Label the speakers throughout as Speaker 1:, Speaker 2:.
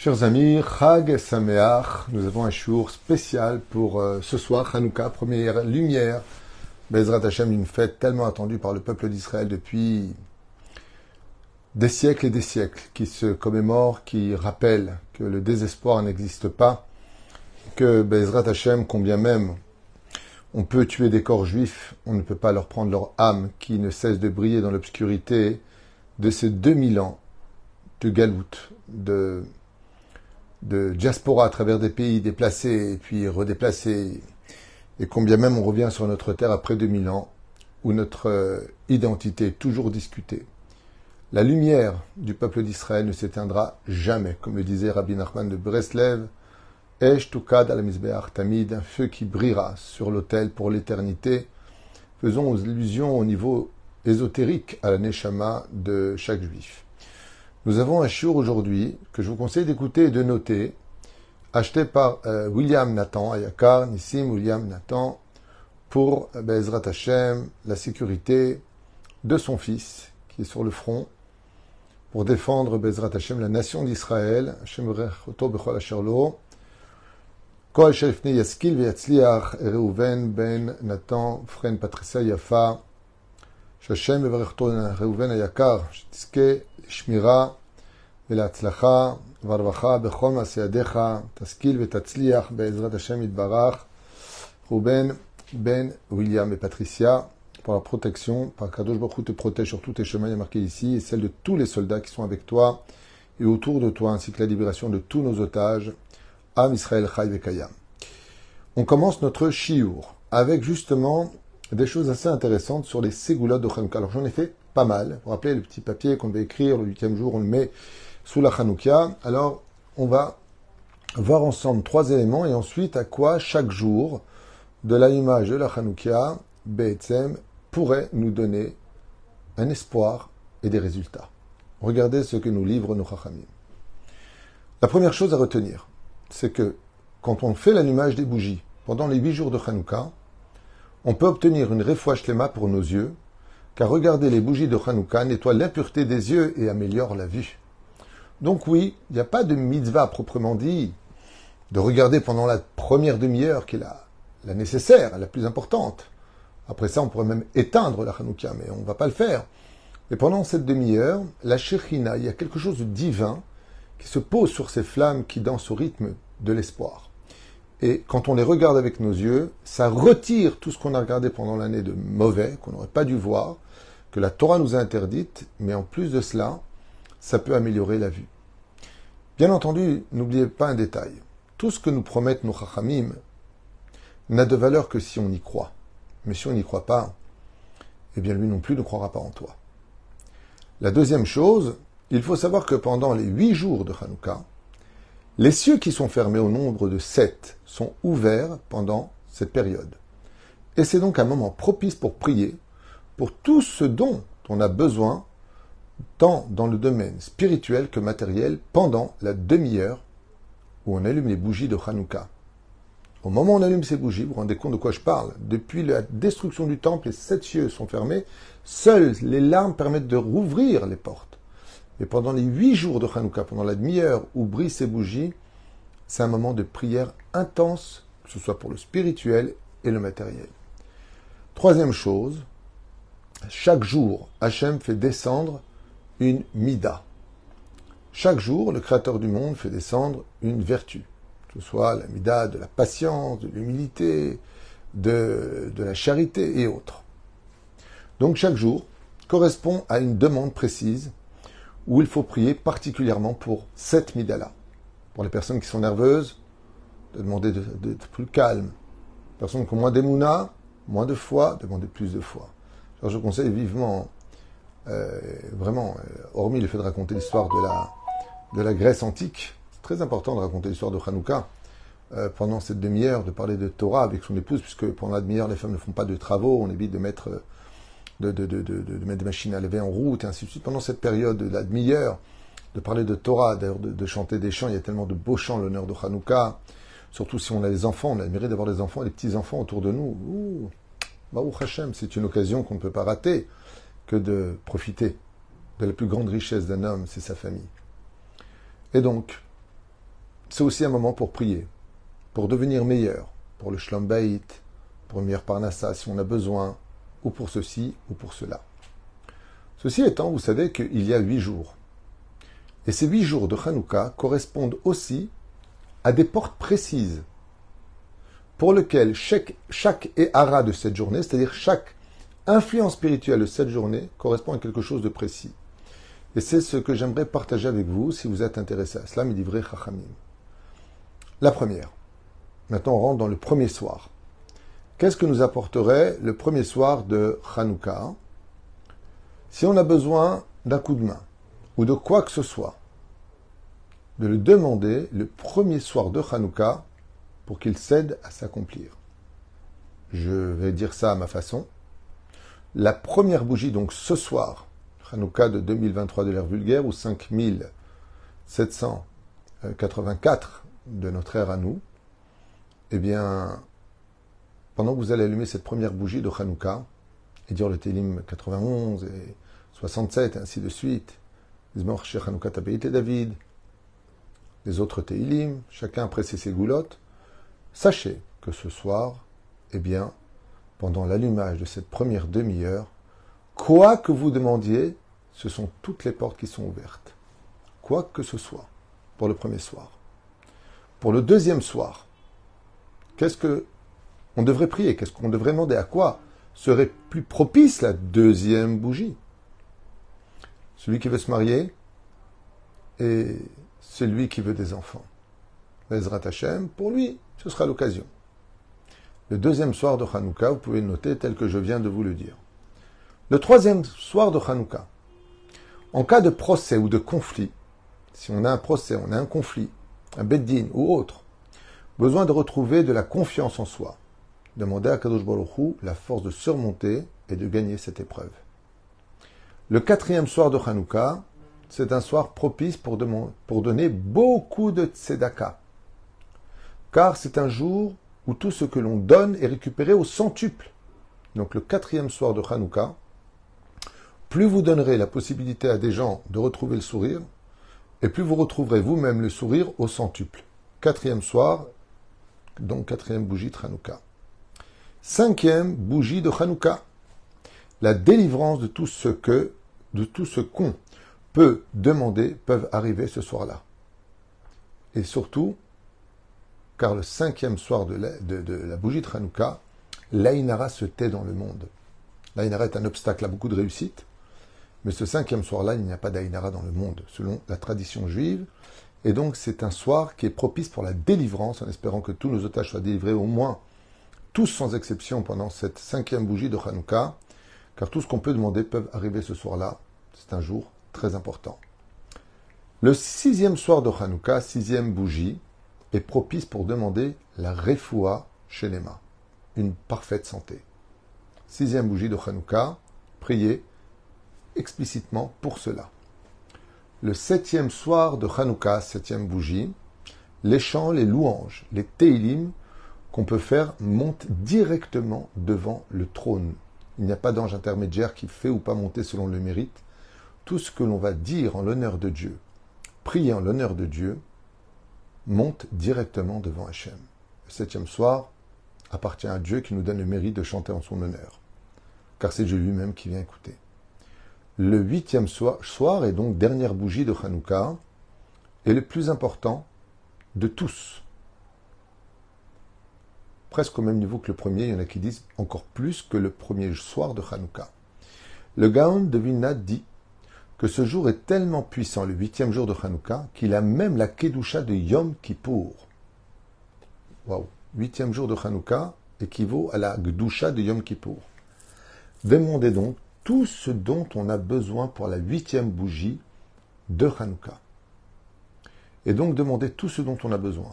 Speaker 1: Chers amis, Chag Sameach, nous avons un jour spécial pour euh, ce soir, Hanouka, première lumière, Bezrat Hashem, une fête tellement attendue par le peuple d'Israël depuis des siècles et des siècles, qui se commémore, qui rappelle que le désespoir n'existe pas, que Bezrat Hashem, combien même on peut tuer des corps juifs, on ne peut pas leur prendre leur âme qui ne cesse de briller dans l'obscurité de ces 2000 ans de galoute, de de diaspora à travers des pays déplacés et puis redéplacés, et combien même on revient sur notre terre après 2000 ans, où notre euh, identité est toujours discutée. La lumière du peuple d'Israël ne s'éteindra jamais, comme le disait Rabbi Nachman de Breslev, Esh Tukad al Tamid, un feu qui brillera sur l'autel pour l'éternité. Faisons allusion au niveau ésotérique à la Neshama de chaque juif. Nous avons un shiur aujourd'hui que je vous conseille d'écouter et de noter, acheté par euh, William Nathan, Ayakar, Nissim William Nathan, pour euh, Bezrat Hashem, la sécurité de son fils qui est sur le front, pour défendre Bezrat Hashem, la nation d'Israël, Hashem Rechoto Bechol Asherlo, Koal Shelfne Yaskil Veyatzliach, Reuven Ben Nathan, Fren Patricia Yafa, Shashem Rechoto Reuven Ayakar, Shtiske, שתזכה לשמירה ולהצלחה והרווחה בכל מעשי ידיך, תשכיל ותצליח בעזרת השם יתברך. ראובן Ben William et Patricia, pour la protection, par Kadosh Baruch te protège sur tous tes chemins, il y a marqué ici, et celle de tous les soldats qui sont avec toi et autour de toi, ainsi que la libération de tous nos otages, Am Israël Chai Vekayam. On commence notre Shiur avec justement des choses assez intéressantes sur les ségoulottes de Hanouka. Alors j'en ai fait pas mal. Vous vous rappelez le petit papier qu'on devait écrire le huitième jour, on le met sous la Hanouka. Alors on va voir ensemble trois éléments et ensuite à quoi chaque jour de l'allumage de la Hanouka, BETSEM, pourrait nous donner un espoir et des résultats. Regardez ce que nous livrent nos Chachamim. La première chose à retenir, c'est que quand on fait l'allumage des bougies pendant les huit jours de Hanouka, on peut obtenir une refouach lema pour nos yeux, car regarder les bougies de Hanouka nettoie l'impureté des yeux et améliore la vue. Donc oui, il n'y a pas de mitzvah proprement dit, de regarder pendant la première demi-heure qui est la, nécessaire, la plus importante. Après ça, on pourrait même éteindre la Hanouka, mais on ne va pas le faire. Mais pendant cette demi-heure, la Shechina, il y a quelque chose de divin qui se pose sur ces flammes qui dansent au rythme de l'espoir. Et quand on les regarde avec nos yeux, ça retire tout ce qu'on a regardé pendant l'année de mauvais, qu'on n'aurait pas dû voir, la Torah nous a interdite, mais en plus de cela, ça peut améliorer la vue. Bien entendu, n'oubliez pas un détail. Tout ce que nous promettent nos chachamim n'a de valeur que si on y croit. Mais si on n'y croit pas, eh bien lui non plus ne croira pas en toi. La deuxième chose, il faut savoir que pendant les huit jours de Hanouka, les cieux qui sont fermés au nombre de sept sont ouverts pendant cette période. Et c'est donc un moment propice pour prier pour tout ce dont on a besoin, tant dans le domaine spirituel que matériel, pendant la demi-heure où on allume les bougies de Hanouka. Au moment où on allume ces bougies, vous vous rendez compte de quoi je parle Depuis la destruction du temple, les sept cieux sont fermés. Seules les larmes permettent de rouvrir les portes. Mais pendant les huit jours de Hanouka, pendant la demi-heure où brillent ces bougies, c'est un moment de prière intense, que ce soit pour le spirituel et le matériel. Troisième chose, chaque jour, Hachem fait descendre une mida. Chaque jour, le Créateur du monde fait descendre une vertu, que ce soit la mida de la patience, de l'humilité, de, de la charité et autres. Donc chaque jour correspond à une demande précise où il faut prier particulièrement pour cette midala. Pour les personnes qui sont nerveuses, de demander d'être plus calme. Personnes qui ont moins d'émouna, moins de foi, demander plus de foi. Alors je conseille vivement, euh, vraiment, euh, hormis le fait de raconter l'histoire de la, de la Grèce antique, c'est très important de raconter l'histoire de Hanouka. Euh, pendant cette demi-heure, de parler de Torah avec son épouse, puisque pendant la demi-heure, les femmes ne font pas de travaux, on évite de mettre de, de, de, de, mettre des machines à lever en route, et ainsi de suite. Pendant cette période de la demi-heure, de parler de Torah, d'ailleurs de, chanter des chants, il y a tellement de beaux chants, l'honneur de Hanouka, surtout si on a des enfants, on a le d'avoir des enfants, des petits-enfants autour de nous. Baruch Hashem, c'est une occasion qu'on ne peut pas rater que de profiter de la plus grande richesse d'un homme, c'est sa famille. Et donc, c'est aussi un moment pour prier, pour devenir meilleur, pour le Shlom pour une meilleure Parnassa si on a besoin, ou pour ceci ou pour cela. Ceci étant, vous savez qu'il y a huit jours. Et ces huit jours de Hanouka correspondent aussi à des portes précises pour lesquelles chaque, chaque de cette journée, c'est-à-dire chaque influence spirituelle de cette journée, correspond à quelque chose de précis. Et c'est ce que j'aimerais partager avec vous si vous êtes intéressé à cela, vrai chachamim. La première. Maintenant, on rentre dans le premier soir. Qu'est-ce que nous apporterait le premier soir de Hanouka Si on a besoin d'un coup de main ou de quoi que ce soit, de le demander le premier soir de Hanouka pour qu'il cède à s'accomplir. Je vais dire ça à ma façon. La première bougie, donc ce soir, Hanouka de 2023 de l'ère vulgaire, ou 5784 de notre ère à nous, eh bien, pendant que vous allez allumer cette première bougie de Hanouka, et dire le Télim 91 et 67, et ainsi de suite, Hanouka David, les autres Télim, chacun après ses goulottes, sachez que ce soir, eh bien, pendant l'allumage de cette première demi-heure, quoi que vous demandiez, ce sont toutes les portes qui sont ouvertes. Quoi que ce soit, pour le premier soir. Pour le deuxième soir, qu'est-ce que on devrait prier? Qu'est-ce qu'on devrait demander? À quoi serait plus propice la deuxième bougie? Celui qui veut se marier et celui qui veut des enfants. Ezrat Hashem, pour lui, ce sera l'occasion. Le deuxième soir de Hanouka, vous pouvez le noter tel que je viens de vous le dire. Le troisième soir de Hanouka, en cas de procès ou de conflit, si on a un procès, on a un conflit, un beddin ou autre, besoin de retrouver de la confiance en soi, Demandez à Kadosh la force de surmonter et de gagner cette épreuve. Le quatrième soir de Hanouka, c'est un soir propice pour, pour donner beaucoup de tzedaka. Car c'est un jour où tout ce que l'on donne est récupéré au centuple. Donc le quatrième soir de Hanouka, plus vous donnerez la possibilité à des gens de retrouver le sourire, et plus vous retrouverez vous-même le sourire au centuple. Quatrième soir, donc quatrième bougie de Hanouka. Cinquième bougie de Hanouka. La délivrance de tout ce que, de tout ce qu'on peut demander peuvent arriver ce soir-là. Et surtout, car le cinquième soir de la, bougie de Hanouka, l'Aïnara se tait dans le monde. L'Aïnara est un obstacle à beaucoup de réussite, mais ce cinquième soir-là, il n'y a pas d'Aïnara dans le monde, selon la tradition juive. Et donc, c'est un soir qui est propice pour la délivrance, en espérant que tous nos otages soient délivrés au moins tous sans exception pendant cette cinquième bougie de Hanouka, car tout ce qu'on peut demander peut arriver ce soir-là. C'est un jour très important. Le sixième soir de Hanouka, sixième bougie, est propice pour demander la refoua chez les mains, une parfaite santé. Sixième bougie de Hanouka, priez explicitement pour cela. Le septième soir de Hanouka, septième bougie, les chants, les louanges, les teilim qu'on peut faire monte directement devant le trône. Il n'y a pas d'ange intermédiaire qui fait ou pas monter selon le mérite. Tout ce que l'on va dire en l'honneur de Dieu, prier en l'honneur de Dieu, monte directement devant Hachem. Le septième soir appartient à Dieu qui nous donne le mérite de chanter en son honneur, car c'est Dieu lui-même qui vient écouter. Le huitième soir, est donc dernière bougie de Hanouka, et le plus important de tous presque au même niveau que le premier. Il y en a qui disent encore plus que le premier soir de Hanouka. Le Gaon de Vilna dit que ce jour est tellement puissant, le huitième jour de Hanouka, qu'il a même la Kedusha de Yom Kippour. Waouh! Huitième jour de Hanouka équivaut à la Gdusha de Yom Kippour. Demandez donc tout ce dont on a besoin pour la huitième bougie de Hanouka. Et donc demandez tout ce dont on a besoin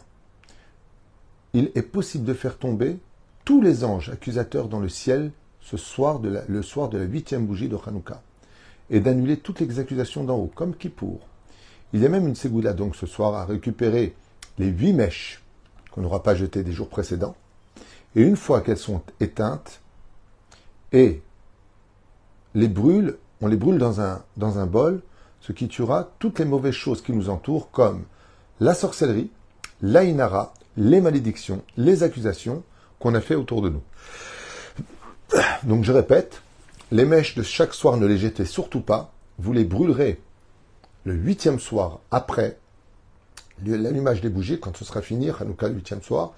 Speaker 1: il est possible de faire tomber tous les anges accusateurs dans le ciel ce soir de le soir de la huitième bougie de Hanouka, et d'annuler toutes les accusations d'en haut, comme Kippour. Il y a même une ségoula donc ce soir à récupérer les huit mèches qu'on n'aura pas jetées des jours précédents, et une fois qu'elles sont éteintes, et les brûle, on les brûle dans un, dans un bol, ce qui tuera toutes les mauvaises choses qui nous entourent, comme la sorcellerie, l'aïnara, les malédictions, les accusations qu'on a fait autour de nous. Donc je répète, les mèches de chaque soir ne les jetez surtout pas, vous les brûlerez le huitième soir après l'allumage des bougies, quand ce sera fini, Hanouka le huitième soir,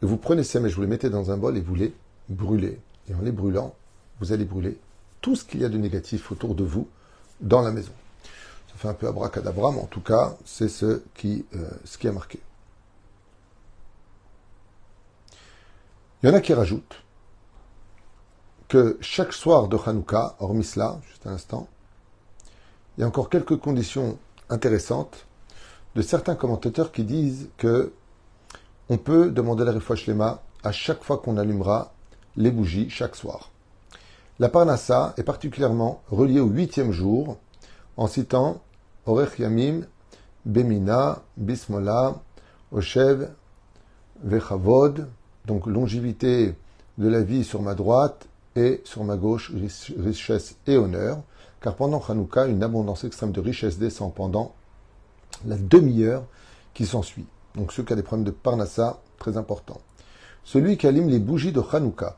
Speaker 1: vous prenez ces mèches, vous les mettez dans un bol et vous les brûlez. Et en les brûlant, vous allez brûler tout ce qu'il y a de négatif autour de vous dans la maison. Ça fait un peu abracadabra, mais en tout cas, c'est ce qui, euh, ce qui a marqué. Il y en a qui rajoutent que chaque soir de Hanouka, hormis cela, juste un instant, il y a encore quelques conditions intéressantes de certains commentateurs qui disent que on peut demander la refouach lema à chaque fois qu'on allumera les bougies chaque soir. La parnassa est particulièrement reliée au huitième jour en citant Orech Yamim, Bemina, Bismola, Oshev, Vechavod, donc longévité de la vie sur ma droite et sur ma gauche, richesse et honneur, car pendant Hanouka, une abondance extrême de richesse descend pendant la demi-heure qui s'ensuit. Donc ceux qui ont des problèmes de Parnassa, très important. Celui qui allume les bougies de Hanouka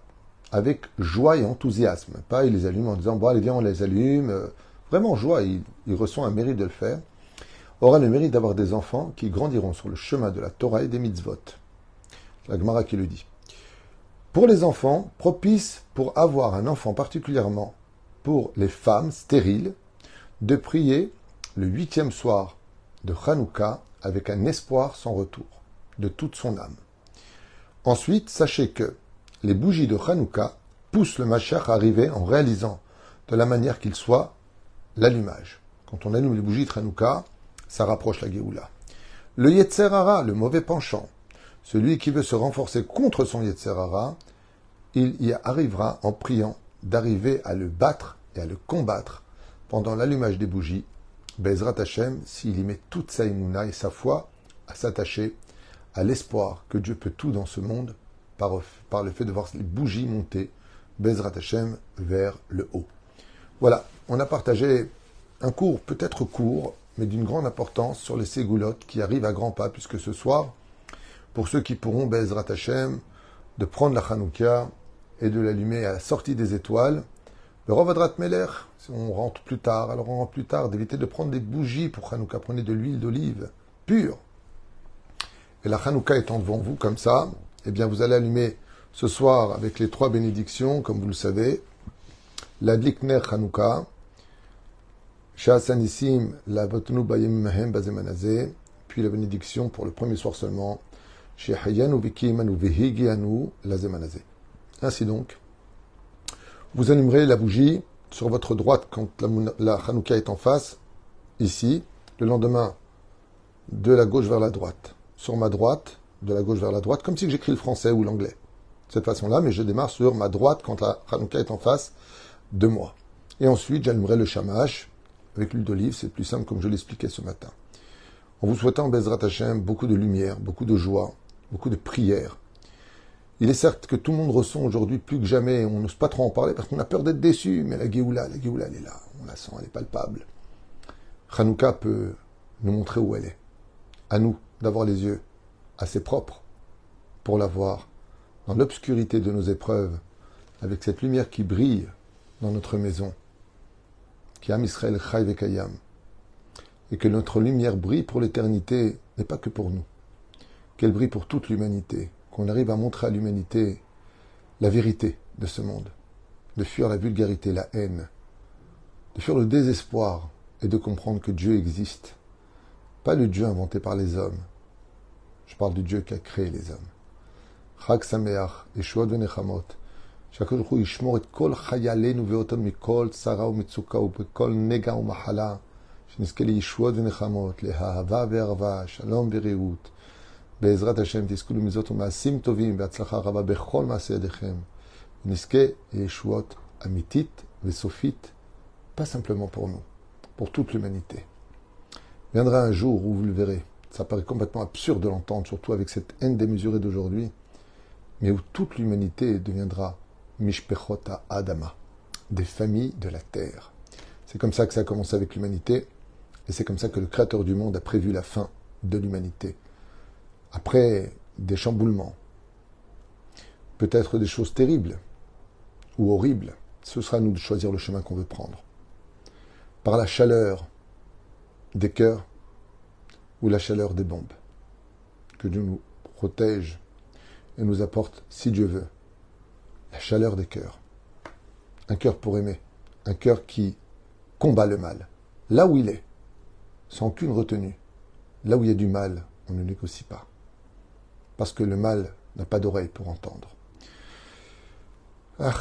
Speaker 1: avec joie et enthousiasme, pas il les allume en disant bon allez viens on les allume, euh, vraiment joie, il, il ressent un mérite de le faire, aura le mérite d'avoir des enfants qui grandiront sur le chemin de la Torah et des mitzvot. La Gemara qui le dit. Pour les enfants, propice pour avoir un enfant particulièrement pour les femmes stériles, de prier le huitième soir de Hanouka avec un espoir sans retour, de toute son âme. Ensuite, sachez que les bougies de Hanouka poussent le Mashiach à arriver en réalisant de la manière qu'il soit l'allumage. Quand on allume les bougies de Hanouka, ça rapproche la Géoula. Le Yetzerara, le mauvais penchant, celui qui veut se renforcer contre son Yetzerara, il y arrivera en priant d'arriver à le battre et à le combattre pendant l'allumage des bougies Bezrat Hashem, s'il y met toute sa imuna et sa foi à s'attacher à l'espoir que Dieu peut tout dans ce monde par, le fait de voir les bougies monter, Bezrat Hashem, vers le haut. Voilà, on a partagé un cours, peut-être court, mais d'une grande importance sur les ségoulottes qui arrivent à grands pas, puisque ce soir, pour ceux qui pourront, Bezrat Hashem, de prendre la Hanouka et de l'allumer à la sortie des étoiles, le Rovadrat Meler, si on rentre plus tard, alors on rentre plus tard, d'éviter de prendre des bougies pour Hanouka. Prenez de l'huile d'olive pure. Et la Hanouka étant devant vous comme ça, eh bien vous allez allumer ce soir avec les trois bénédictions, comme vous le savez, la Dlikner Hanouka, Shasanissim, la Bayem Mahem Bazemanazé, puis la bénédiction pour le premier soir seulement, Ainsi donc, vous allumerez la bougie sur votre droite quand la, Hanouka est en face, ici, le lendemain, de la gauche vers la droite. Sur ma droite, de la gauche vers la droite, comme si j'écris le français ou l'anglais. De cette façon-là, mais je démarre sur ma droite quand la Hanouka est en face de moi. Et ensuite, j'allumerai le shamash avec l'huile d'olive, c'est plus simple comme je l'expliquais ce matin. En vous souhaitant, Bezrat Hashem, beaucoup de lumière, beaucoup de joie, beaucoup de prière, il est certes que tout le monde ressent aujourd'hui plus que jamais, on n'ose pas trop en parler parce qu'on a peur d'être déçu, mais la Géoula, la Géoula, elle est là, on la sent, elle est palpable. Hanouka peut nous montrer où elle est. À nous d'avoir les yeux assez propres pour la voir dans l'obscurité de nos épreuves, avec cette lumière qui brille dans notre maison, qui est Israël Chai Vekayam, et que notre lumière brille pour l'éternité, mais pas que pour nous, qu'elle brille pour toute l'humanité, qu'on arrive à montrer à l'humanité la vérité de ce monde, de fuir la vulgarité, la haine, de fuir le désespoir et de comprendre que Dieu existe. Pas le Dieu inventé par les hommes. Je parle du Dieu qui a créé les hommes. Chag Sameach, Yeshua Venechamot, שהקדוש ברוך הוא ישמור את כל חיילינו ואותנו מכל צרה ומצוקה ובכל נגע ומחלה, שנזכה לישועות ונחמות, לאהבה וערבה, שלום ורעות, בעזרת השם תזכו למזות ומעשים טובים בהצלחה רבה בכל מעשה ידיכם. ונזכה לישועות אמיתית וסופית, pas simplement pour nous, pour toute l'humanité. Viendra un jour où vous le verrez, ça paraît complètement absurde de l'entendre, surtout avec cette haine démesurée d'aujourd'hui, mais où toute l'humanité deviendra Mishpechota Adama, des familles de la terre. C'est comme ça que ça a commencé avec l'humanité, et c'est comme ça que le Créateur du monde a prévu la fin de l'humanité après des chamboulements, peut-être des choses terribles ou horribles, ce sera à nous de choisir le chemin qu'on veut prendre. Par la chaleur des cœurs ou la chaleur des bombes. Que Dieu nous protège et nous apporte, si Dieu veut, la chaleur des cœurs. Un cœur pour aimer, un cœur qui combat le mal, là où il est, sans aucune retenue. Là où il y a du mal, on ne négocie pas. Parce que le mal n'a pas d'oreille pour entendre. Ah.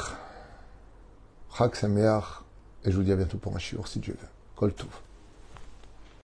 Speaker 1: Chag et je vous dis à bientôt pour un shiur si Dieu veut. Kol